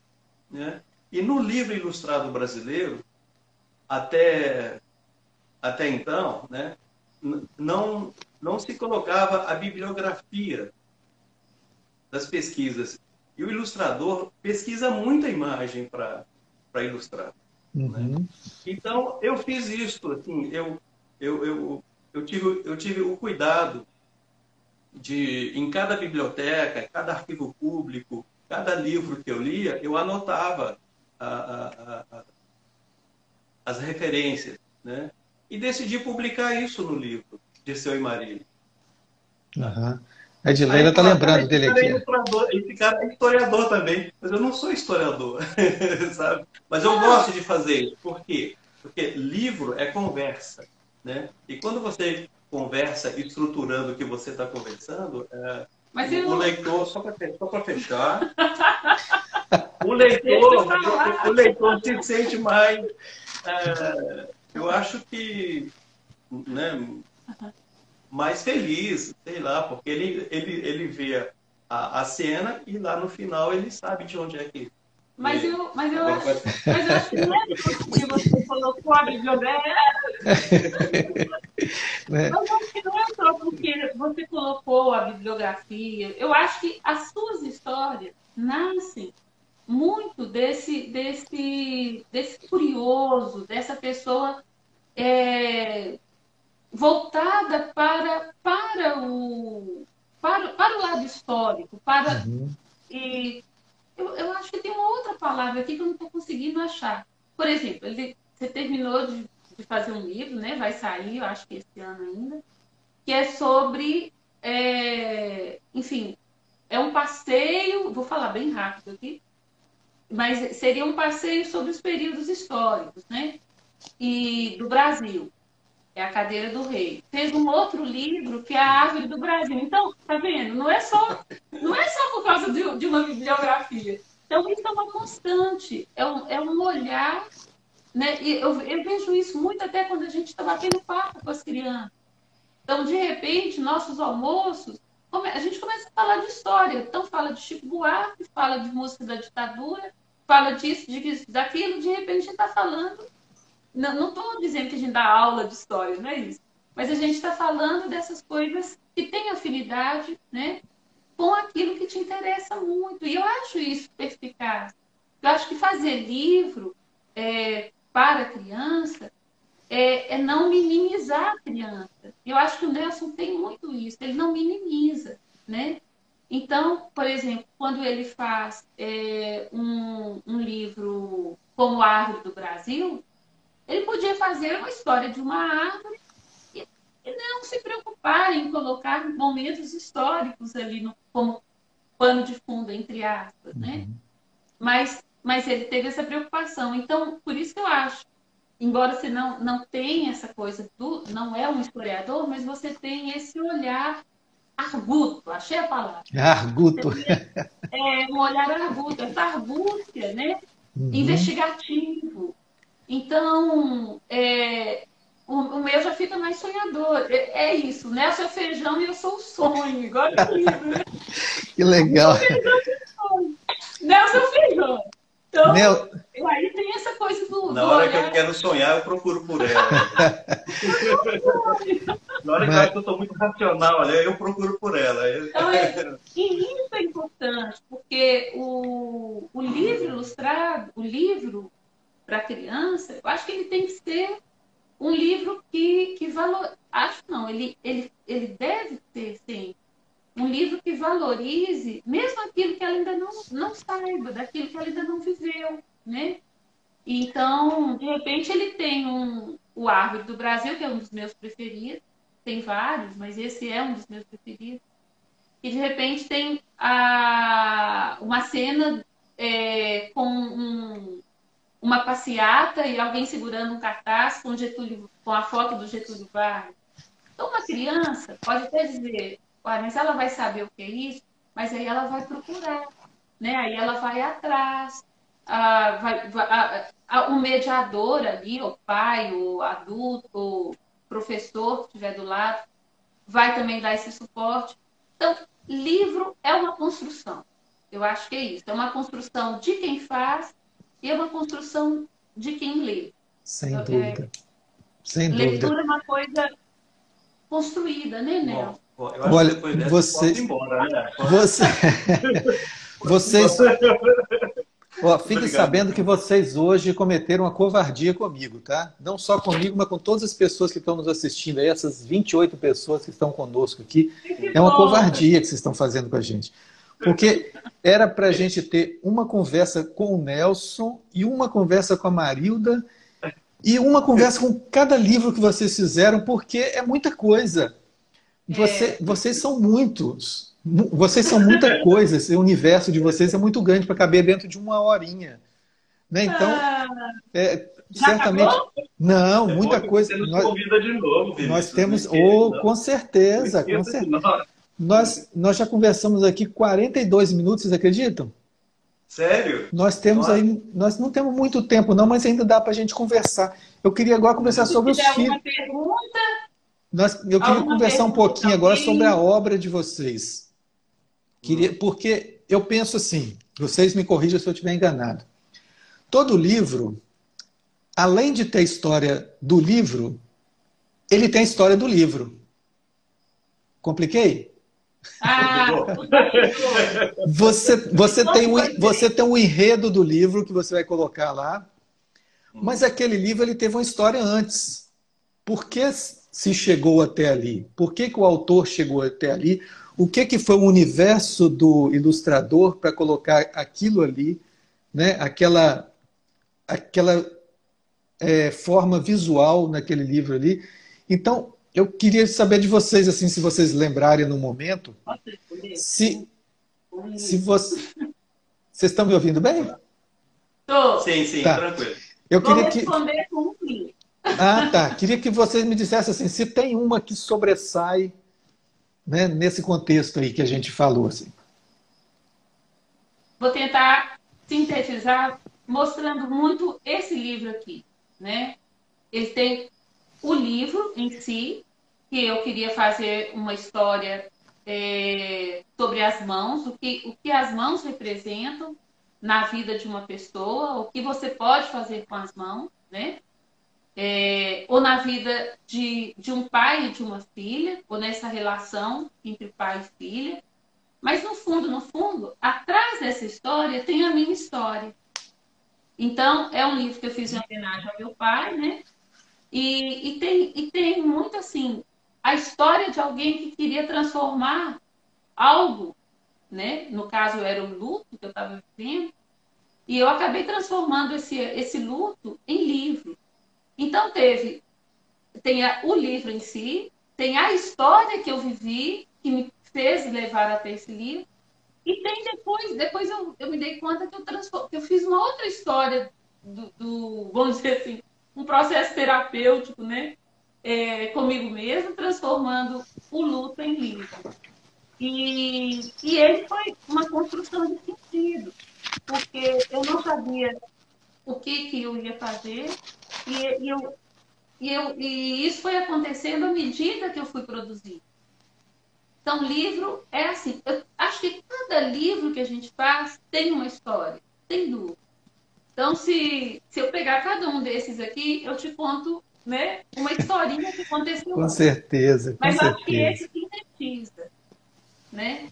Né? E no livro ilustrado brasileiro, até, até então, né, não, não se colocava a bibliografia das pesquisas. E o ilustrador pesquisa muita imagem para ilustrar. Né? Uhum. Né? Então, eu fiz isso. Assim, eu, eu, eu, eu, tive, eu tive o cuidado de, em cada biblioteca, cada arquivo público, cada livro que eu lia, eu anotava a, a, a, as referências, né? E decidi publicar isso no livro de Seu e Marília.
Uhum. A Edileira está lembrando dele aqui.
É esse cara é historiador também, mas eu não sou historiador, *laughs* sabe? Mas eu gosto de fazer isso. Por quê? Porque livro é conversa, né? E quando você conversa estruturando o que você está conversando, é, *laughs* o, leitor, só para fechar, o leitor, o, leitor se sente mais, é, eu acho que, né, mais feliz, sei lá, porque ele, ele, ele vê a, a cena e lá no final ele sabe de onde é que
mas eu, mas eu, acho, mas eu acho que não é porque você colocou a biblioteca. Né? Mas acho que não é só porque você colocou a bibliografia. Eu acho que as suas histórias nascem muito desse, desse, desse curioso, dessa pessoa é, voltada para, para, o, para, para o lado histórico, para uhum. e eu, eu acho que tem uma outra palavra aqui que eu não estou conseguindo achar. Por exemplo, ele, você terminou de, de, fazer um livro, né? Vai sair, eu acho que esse ano ainda, que é sobre, é, enfim, é um passeio, vou falar bem rápido aqui, mas seria um passeio sobre os períodos históricos, né? E do Brasil é a cadeira do rei. Fez um outro livro que é a árvore do Brasil. Então, tá vendo? Não é só, não é só por causa de, de uma bibliografia. Então, isso é uma constante, é um, é um olhar, né? E eu, eu vejo isso muito até quando a gente está batendo papo com as crianças. Então, de repente, nossos almoços, a gente começa a falar de história. Então, fala de Chico Buarque, fala de música da ditadura, fala disso, disso, daquilo. De repente, a gente está falando não estou dizendo que a gente dá aula de história, não é isso. Mas a gente está falando dessas coisas que têm afinidade né, com aquilo que te interessa muito. E eu acho isso perspicaz. Eu acho que fazer livro é, para criança é, é, não minimizar a criança. Eu acho que o Nelson tem muito isso, ele não minimiza, né? Então, por exemplo, quando ele faz é, um, um livro como Árvore do Brasil, ele podia fazer uma história de uma árvore e, e não se preocupar em colocar momentos históricos ali no, como pano de fundo, entre aspas, né? Uhum. Mas, mas ele teve essa preocupação. Então, por isso que eu acho, embora você não, não tenha essa coisa do, não é um historiador, mas você tem esse olhar arguto, achei a palavra.
Arguto. *laughs*
É, um olhar arguto, essa argúcia, né? Uhum. Investigativo. Então, é, o, o, meu já fica mais sonhador. É, é isso, né? Seu feijão e eu sou o sonho, igual livro, né? *laughs*
Que legal.
Nelson Feijão. Então, Nel... aí tem essa coisa do.
Na do hora olhar... que eu quero sonhar, eu procuro por ela. *laughs* Na hora Mas... que eu estou muito racional, eu procuro por ela.
Então, é, *laughs* e isso é importante, porque o, o livro ilustrado, o livro para a criança, eu acho que ele tem que ser um livro que, que valor. Acho não, ele, ele, ele deve ter, sim, um livro que valorize mesmo aquilo que ela ainda não, não saiba, daquilo que ela ainda não viveu, né? Então, de repente, ele tem um, o Árvore do Brasil, que é um dos meus preferidos, tem vários, mas esse é um dos meus preferidos. E de repente tem a, uma cena é, com um, uma passeata e alguém segurando um cartaz com, Getúlio, com a foto do Getúlio Vargas. Então, uma criança pode até dizer, mas ela vai saber o que é isso, mas aí ela vai procurar, né? aí ela vai atrás. Ah, vai, ah, ah, o mediador ali, o pai, o adulto, o professor que estiver do lado, vai também dar esse suporte. Então, livro é uma construção. Eu acho que é isso. É uma construção de quem faz e é uma construção de quem lê.
Sem então, dúvida. É, Sem
leitura
dúvida.
Leitura é uma coisa construída, né, Nel?
Olha, você, embora, né? você, *laughs* vocês, ó, fiquem sabendo que vocês hoje cometeram uma covardia comigo, tá? Não só comigo, mas com todas as pessoas que estão nos assistindo aí, essas 28 pessoas que estão conosco aqui. É uma covardia que vocês estão fazendo com a gente. Porque era para a gente ter uma conversa com o Nelson e uma conversa com a Marilda e uma conversa com cada livro que vocês fizeram, porque é muita coisa. Você, é. Vocês são muitos. Vocês são muita coisa. Esse universo de vocês é muito grande para caber dentro de uma horinha. Né? Então, ah, é, certamente. Acabou? Não, muita coisa.
Nós, de novo,
nós temos. Oh, com certeza, com certeza. Nós, nós já conversamos aqui 42 minutos, vocês acreditam?
Sério?
Nós temos Nossa. aí, nós não temos muito tempo não, mas ainda dá para a gente conversar. Eu queria agora conversar Se sobre os filhos. pergunta? Nós, eu queria conversar um pouquinho agora sobre a obra de vocês. Queria, hum. porque eu penso assim, vocês me corrijam se eu estiver enganado. Todo livro, além de ter a história do livro, ele tem a história do livro. Compliquei?
Ah,
você, você, tem o, você tem o enredo do livro que você vai colocar lá, mas aquele livro ele teve uma história antes. Por que se chegou até ali? Por que, que o autor chegou até ali? O que, que foi o universo do ilustrador para colocar aquilo ali, né? aquela, aquela é, forma visual naquele livro ali? Então, eu queria saber de vocês, assim, se vocês lembrarem no momento, se, se você... Vocês estão me ouvindo bem?
Estou. Sim, sim, tá. tranquilo.
Eu queria Vou responder que... com um Ah, tá. Queria que vocês me dissessem assim, se tem uma que sobressai né, nesse contexto aí que a gente falou. Assim.
Vou tentar sintetizar mostrando muito esse livro aqui. Né? Ele tem o livro em si, que eu queria fazer uma história é, sobre as mãos, o que, o que as mãos representam na vida de uma pessoa, o que você pode fazer com as mãos, né? É, ou na vida de, de um pai e de uma filha, ou nessa relação entre pai e filha. Mas no fundo, no fundo, atrás dessa história tem a minha história. Então, é um livro que eu fiz em homenagem ao meu pai, né? E, e, tem, e tem muito assim, a história de alguém que queria transformar algo, né? No caso era o luto que eu estava vivendo, e eu acabei transformando esse, esse luto em livro. Então teve tem a, o livro em si, tem a história que eu vivi que me fez levar até esse livro, e tem depois, depois eu, eu me dei conta que eu, que eu fiz uma outra história do, do, vamos dizer assim, um processo terapêutico, né? É, comigo mesmo, transformando o luto em livro. E, e ele foi uma construção de sentido, porque eu não sabia o que, que eu ia fazer, e, e eu, e, eu, e isso foi acontecendo à medida que eu fui produzindo. Então, livro é assim. Eu acho que cada livro que a gente faz tem uma história, tem duas. Então, se, se eu pegar cada um desses aqui, eu te conto né, uma historinha que aconteceu.
com certeza. Com
Mas
certeza.
acho que esse sintetiza. Né?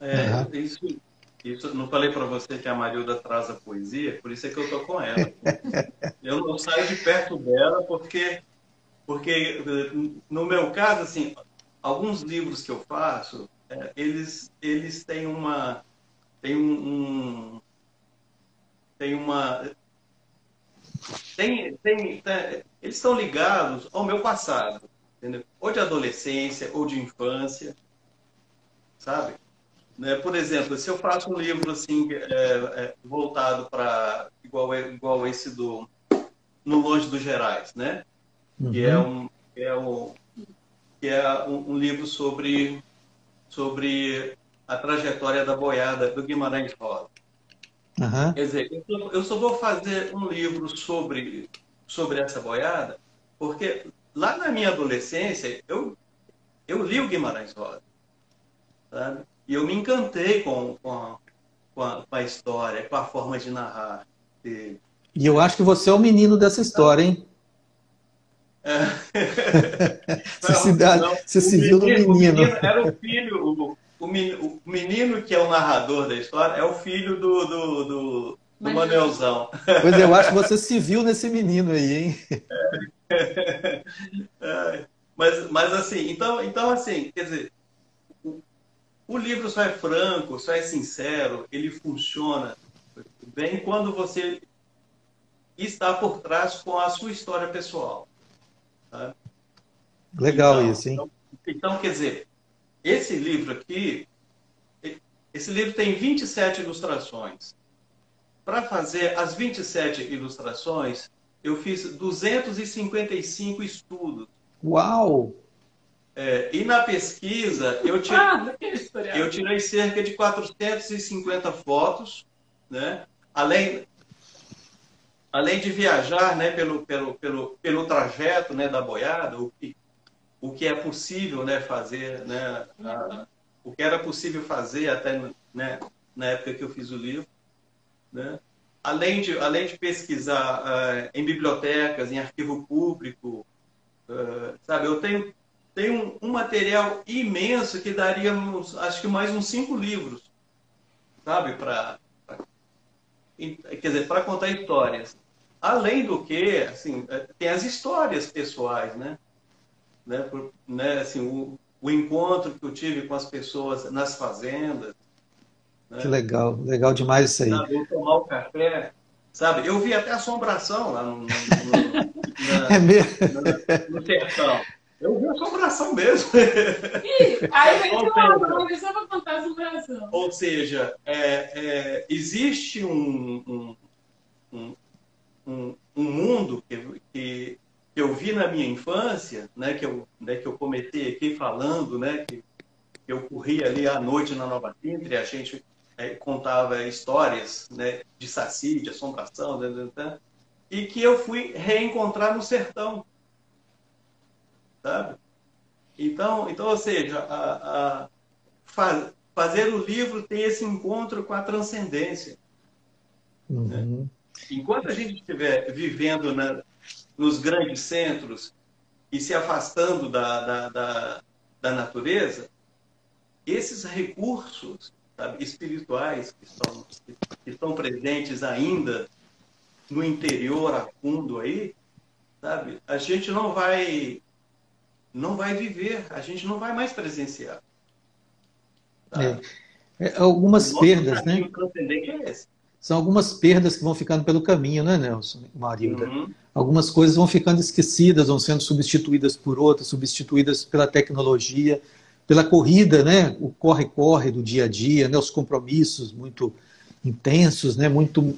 É, uhum. isso, isso, não falei para você que a Marilda traz a poesia, por isso é que eu tô com ela. *laughs* eu não saio de perto dela porque, porque no meu caso, assim, alguns livros que eu faço, é, eles, eles têm uma, têm um, um tem uma. Tem, tem, tem, eles estão ligados ao meu passado. entendeu? Ou de adolescência, ou de infância, sabe? Né? Por exemplo, se eu faço um livro assim é, é, voltado para igual igual esse do No Longe dos Gerais, né? Uhum. Que é um que é um que é um, um livro sobre sobre a trajetória da boiada do Guimarães Rosa. Uhum. Quer dizer, eu só vou fazer um livro sobre, sobre essa boiada, porque lá na minha adolescência, eu, eu li o Guimarães Rosa. Sabe? E eu me encantei com, com, a, com, a, com a história, com a forma de narrar
dele. E eu acho que você é o menino dessa história, hein? É. *laughs* *laughs* você, se, dá, não, você se viu no menino. menino.
Era o filho, o, o, menino, o que é o narrador da história é o filho do, do, do, do Manuelzão.
Pois é, eu acho que você se viu nesse menino aí, hein? *laughs*
É. Mas, mas assim, então, então assim, quer dizer, o livro só é franco, só é sincero, ele funciona bem quando você está por trás com a sua história pessoal. Tá?
Legal então, isso, hein?
Então, então, quer dizer, esse livro aqui, esse livro tem 27 ilustrações. Para fazer as 27 ilustrações, eu fiz 255 estudos.
Uau!
É, e na pesquisa, eu tirei, ah, eu tirei cerca de 450 fotos, né? além, além de viajar né, pelo, pelo, pelo, pelo trajeto né, da boiada, o que, o que é possível né, fazer, né, a, o que era possível fazer até né, na época que eu fiz o livro. Né? Além, de, além de pesquisar uh, em bibliotecas, em arquivo público, uh, sabe, eu tenho tem um, material imenso que daria, uns, acho que mais uns cinco livros, sabe, para quer dizer, para contar histórias. Além do que, assim, é, tem as histórias pessoais, né? Né, por, né assim, o, o encontro que eu tive com as pessoas nas fazendas.
Né? Que legal, legal demais isso aí.
Sabe, eu tomar o café, sabe? Eu vi até assombração lá no, no, no, na, *laughs* é mesmo? no, no sertão. Eu vi assombração mesmo.
Ih, aí vem o nome só para contar assombração.
Ou seja, é, é, existe um, um, um, um mundo que, que, eu vi na minha infância, né, que, eu, né, que eu comecei aqui falando, né, que, que eu corria ali à noite na Nova Tintre, a gente é, contava histórias né, de saci, de assombração, né, né, né, e que eu fui reencontrar no sertão sabe? Então, então ou seja, a, a faz, fazer o livro tem esse encontro com a transcendência. Uhum. Né? Enquanto a gente estiver vivendo na, nos grandes centros e se afastando da, da, da, da natureza, esses recursos sabe, espirituais que estão, que estão presentes ainda no interior a fundo aí, sabe, a gente não vai não vai viver, a gente não vai mais presenciar.
Tá? É. É, algumas perdas, né? É São algumas perdas que vão ficando pelo caminho, né, Nelson, Marilda? Uhum. Algumas coisas vão ficando esquecidas, vão sendo substituídas por outras, substituídas pela tecnologia, pela corrida, né? O corre-corre do dia a dia, né? Os compromissos muito intensos, né? Muito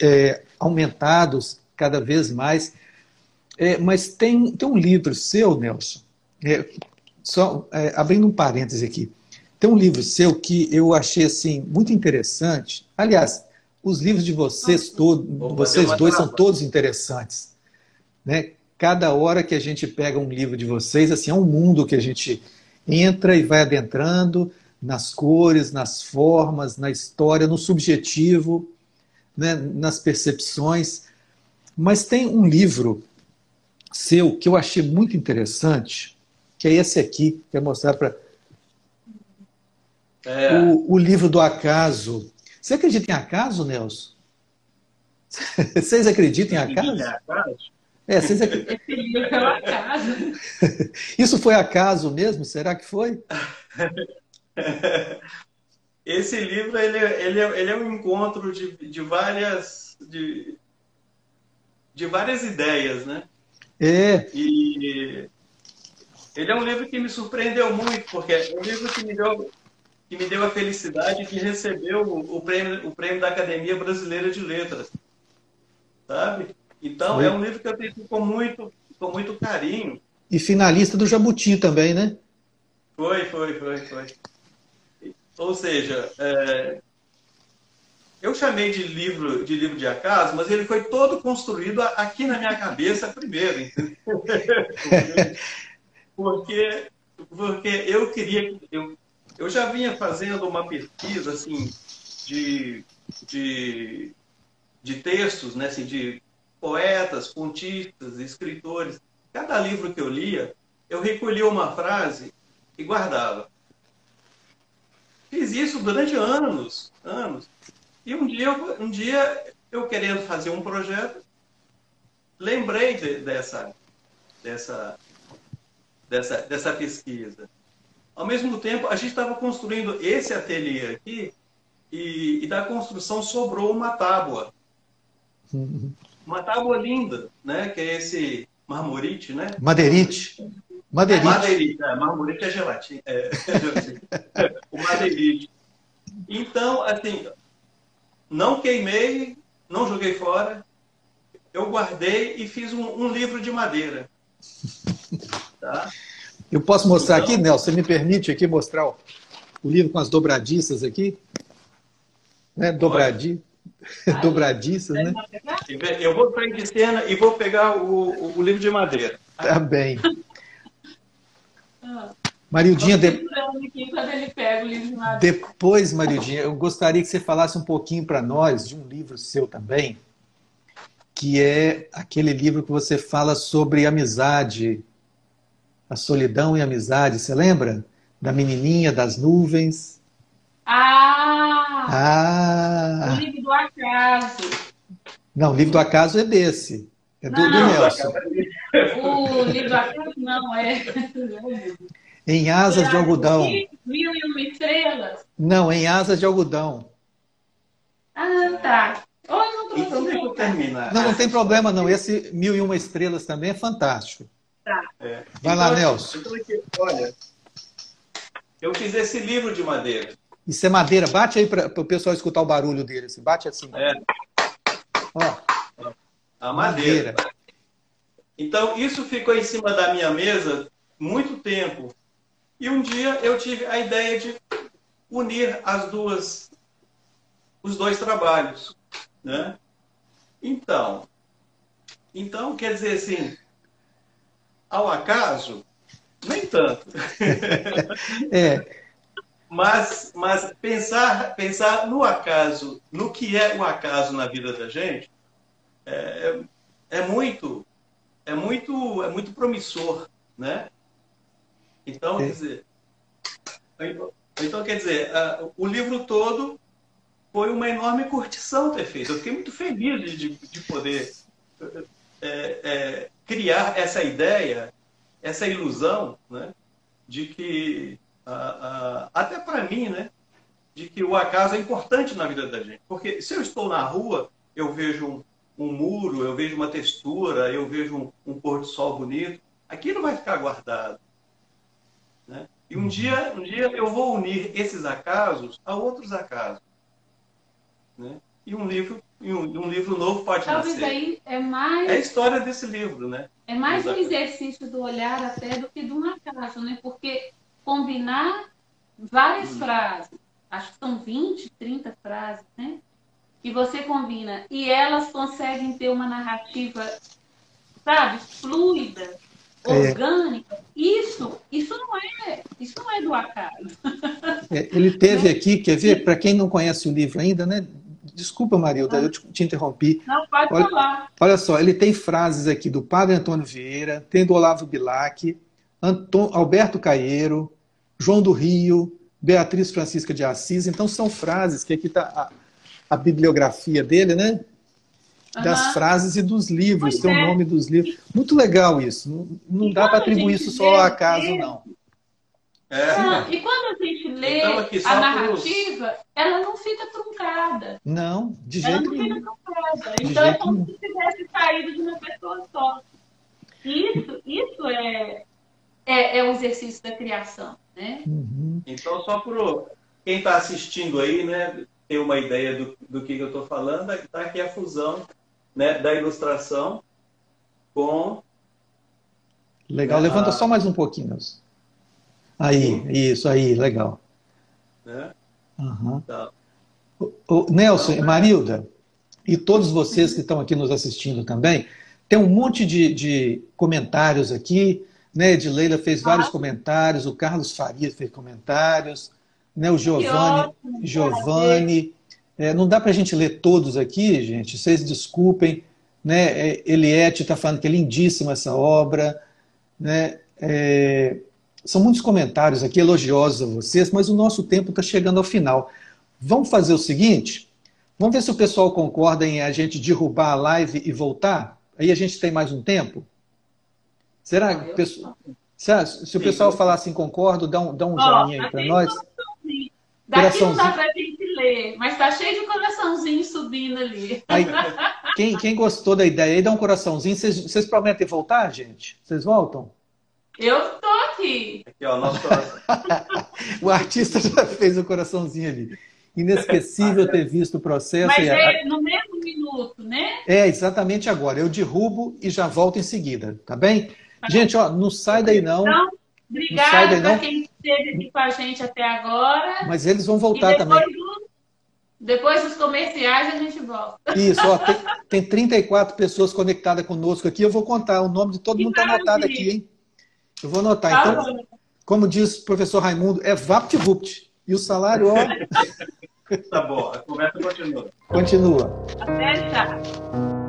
é, aumentados cada vez mais. É, mas tem, tem um livro seu, Nelson, é, só é, abrindo um parêntese aqui. Tem um livro seu que eu achei assim muito interessante. Aliás, os livros de vocês todos, vocês dois são todos interessantes, né? Cada hora que a gente pega um livro de vocês, assim, é um mundo que a gente entra e vai adentrando nas cores, nas formas, na história, no subjetivo, né, nas percepções. Mas tem um livro seu que eu achei muito interessante, que é esse aqui, quero mostrar para. É. O, o, livro do acaso. Você acredita em acaso, Nelson? *laughs* Vocês acreditam em acaso? É, vocês acreditam? Esse livro é um acaso. *laughs* Isso foi acaso mesmo? Será que foi? *laughs*
Esse livro ele, é, ele, é, ele é um encontro de, de várias de, de várias ideias, né?
É.
E, Ele é um livro que me surpreendeu muito, porque é um livro que me deu, que me deu a felicidade de receber o, o, prêmio, o prêmio da Academia Brasileira de Letras. Sabe? Então, é um livro que eu tenho com muito, com muito carinho.
E finalista do Jabuti também, né?
Foi, foi, foi, foi. Ou seja, é, eu chamei de livro de livro de acaso, mas ele foi todo construído aqui na minha cabeça primeiro, entendeu? *laughs* porque, porque eu queria. Eu, eu já vinha fazendo uma pesquisa assim, de, de, de textos, né, assim, de poetas, contistas, escritores. Cada livro que eu lia, eu recolhia uma frase e guardava. Fiz isso durante anos, anos. E um dia, um dia eu querendo fazer um projeto, lembrei de, dessa, dessa, dessa, dessa pesquisa. Ao mesmo tempo, a gente estava construindo esse ateliê aqui e, e, da construção sobrou uma tábua. Uma tábua linda, né? Que é esse marmorite, né?
Madeirite.
Madeirite. É, madeirite, é, marmorite é gelatina. É, *laughs* o madeirite. Então, assim, não queimei, não joguei fora. Eu guardei e fiz um, um livro de madeira. *laughs* Tá?
Eu posso mostrar então, aqui, Nelson? Você me permite aqui mostrar o, o livro com as dobradiças aqui? Né? Dobradi... *laughs* Dobradiças, né?
Eu vou sair de cena e vou pegar o, o, o livro de madeira.
Tá bem. *laughs* Marildinha, de... depois, Marildinha, eu gostaria que você falasse um pouquinho para nós de um livro seu também, que é aquele livro que você fala sobre amizade, a solidão e a amizade. Você lembra? Da menininha das nuvens.
Ah! Ah! O livro do acaso.
Não, o livro do acaso é desse. É do, não, do Nelson.
O livro do acaso não, é. *laughs*
Em asas de algodão.
Mil e uma estrelas?
Não, em asas de algodão.
Ah, tá. Oi, não
então terminar.
Não, não tem problema não. Esse Mil e Uma Estrelas também é fantástico.
Tá.
É. Vai então, lá, Nelson.
Então, olha, eu fiz esse livro de madeira.
Isso é madeira. Bate aí para o pessoal escutar o barulho dele. Assim. Bate assim.
É. Ó. A madeira. madeira. Então, isso ficou em cima da minha mesa muito tempo. E um dia eu tive a ideia de unir as duas, os dois trabalhos, né? Então, então quer dizer assim, ao acaso, nem tanto. *laughs*
é.
Mas, mas pensar, pensar no acaso, no que é o acaso na vida da gente, é, é muito, é muito, é muito promissor, né? Então, quer dizer, então, quer dizer, o livro todo foi uma enorme curtição ter feito. Eu fiquei muito feliz de, de poder é, é, criar essa ideia, essa ilusão, né, de que, a, a, até para mim, né, de que o acaso é importante na vida da gente. Porque se eu estou na rua, eu vejo um, um muro, eu vejo uma textura, eu vejo um, um pôr do sol bonito, aquilo vai ficar guardado. Né? E um dia, um dia eu vou unir esses acasos a outros acasos. Né? E um livro, e um, um, livro novo pode
Talvez
nascer.
aí é mais.
É a história desse livro, né?
É mais um exercício do olhar até do que de um acaso, né? Porque combinar várias hum. frases, acho que são 20, 30 frases, né? Que você combina e elas conseguem ter uma narrativa, sabe, fluida, é. orgânica, isso, isso não é, isso não é do acaso.
É, ele teve *laughs* aqui, quer ver, para quem não conhece o livro ainda, né? Desculpa, Marilda, ah. eu te, te, interrompi.
Não, pode olha, falar.
Olha só, ele tem frases aqui do Padre Antônio Vieira, tem do Olavo Bilac, Anton, Alberto Caeiro, João do Rio, Beatriz Francisca de Assis. Então, são frases que aqui está a, a bibliografia dele, né? das uhum. frases e dos livros, pois tem é. o nome dos livros. Muito legal isso. Não, não dá para atribuir isso só ao acaso, não.
É. Não, e quando a gente lê então, aqui, a narrativa, pros... ela não fica truncada.
Não, de jeito nenhum.
Ela não fica truncada. então é como se tivesse saído de uma pessoa só. Isso, isso é, é, é o exercício da criação. Né?
Uhum. Então, só para quem está assistindo aí, né, ter uma ideia do, do que, que eu estou falando, está aqui a fusão né, da ilustração com.
Legal, levanta só mais um pouquinho. Aí, isso aí, legal. Né? Uhum. Tá. O, o, Nelson e Marilda, e todos vocês que estão aqui nos assistindo também, tem um monte de, de comentários aqui. Né? Edileila fez vários ah. comentários, o Carlos Faria fez comentários, né? o Giovanni. Giovanni é, não dá para a gente ler todos aqui, gente, vocês desculpem. Né? É, Eliette está falando que é lindíssima essa obra. Né? É, são muitos comentários aqui elogiosos a vocês, mas o nosso tempo está chegando ao final. Vamos fazer o seguinte: vamos ver se o pessoal concorda em a gente derrubar a live e voltar? Aí a gente tem mais um tempo? Será que se o pessoal falar assim, concordo, dá um, dá um joinha aí para nós?
Daqui não dá para a gente ler, mas tá cheio de coraçãozinho subindo ali. Aí,
quem, quem gostou da ideia aí, dá um coraçãozinho. Vocês prometem voltar, gente? Vocês voltam?
Eu tô aqui. Aqui, ó,
nosso coração. *laughs*
o artista já fez o coraçãozinho ali. Inesquecível ter visto o processo.
Mas é no mesmo minuto, né?
É, exatamente agora. Eu derrubo e já volto em seguida, tá bem? Tá gente, ó, não sai daí não. Então,
obrigada para quem esteve aqui com a gente até agora.
Mas eles vão voltar também.
Do, depois dos comerciais a gente volta.
Isso, ó, tem, *laughs* tem 34 pessoas conectadas conosco aqui. Eu vou contar. O nome de todo mundo está anotado aqui, hein? Eu vou anotar. Tá então, bom. como diz o professor Raimundo, é VaptVupt. E o salário, ó.
tá bom, a conversa continua.
Continua.
Até já.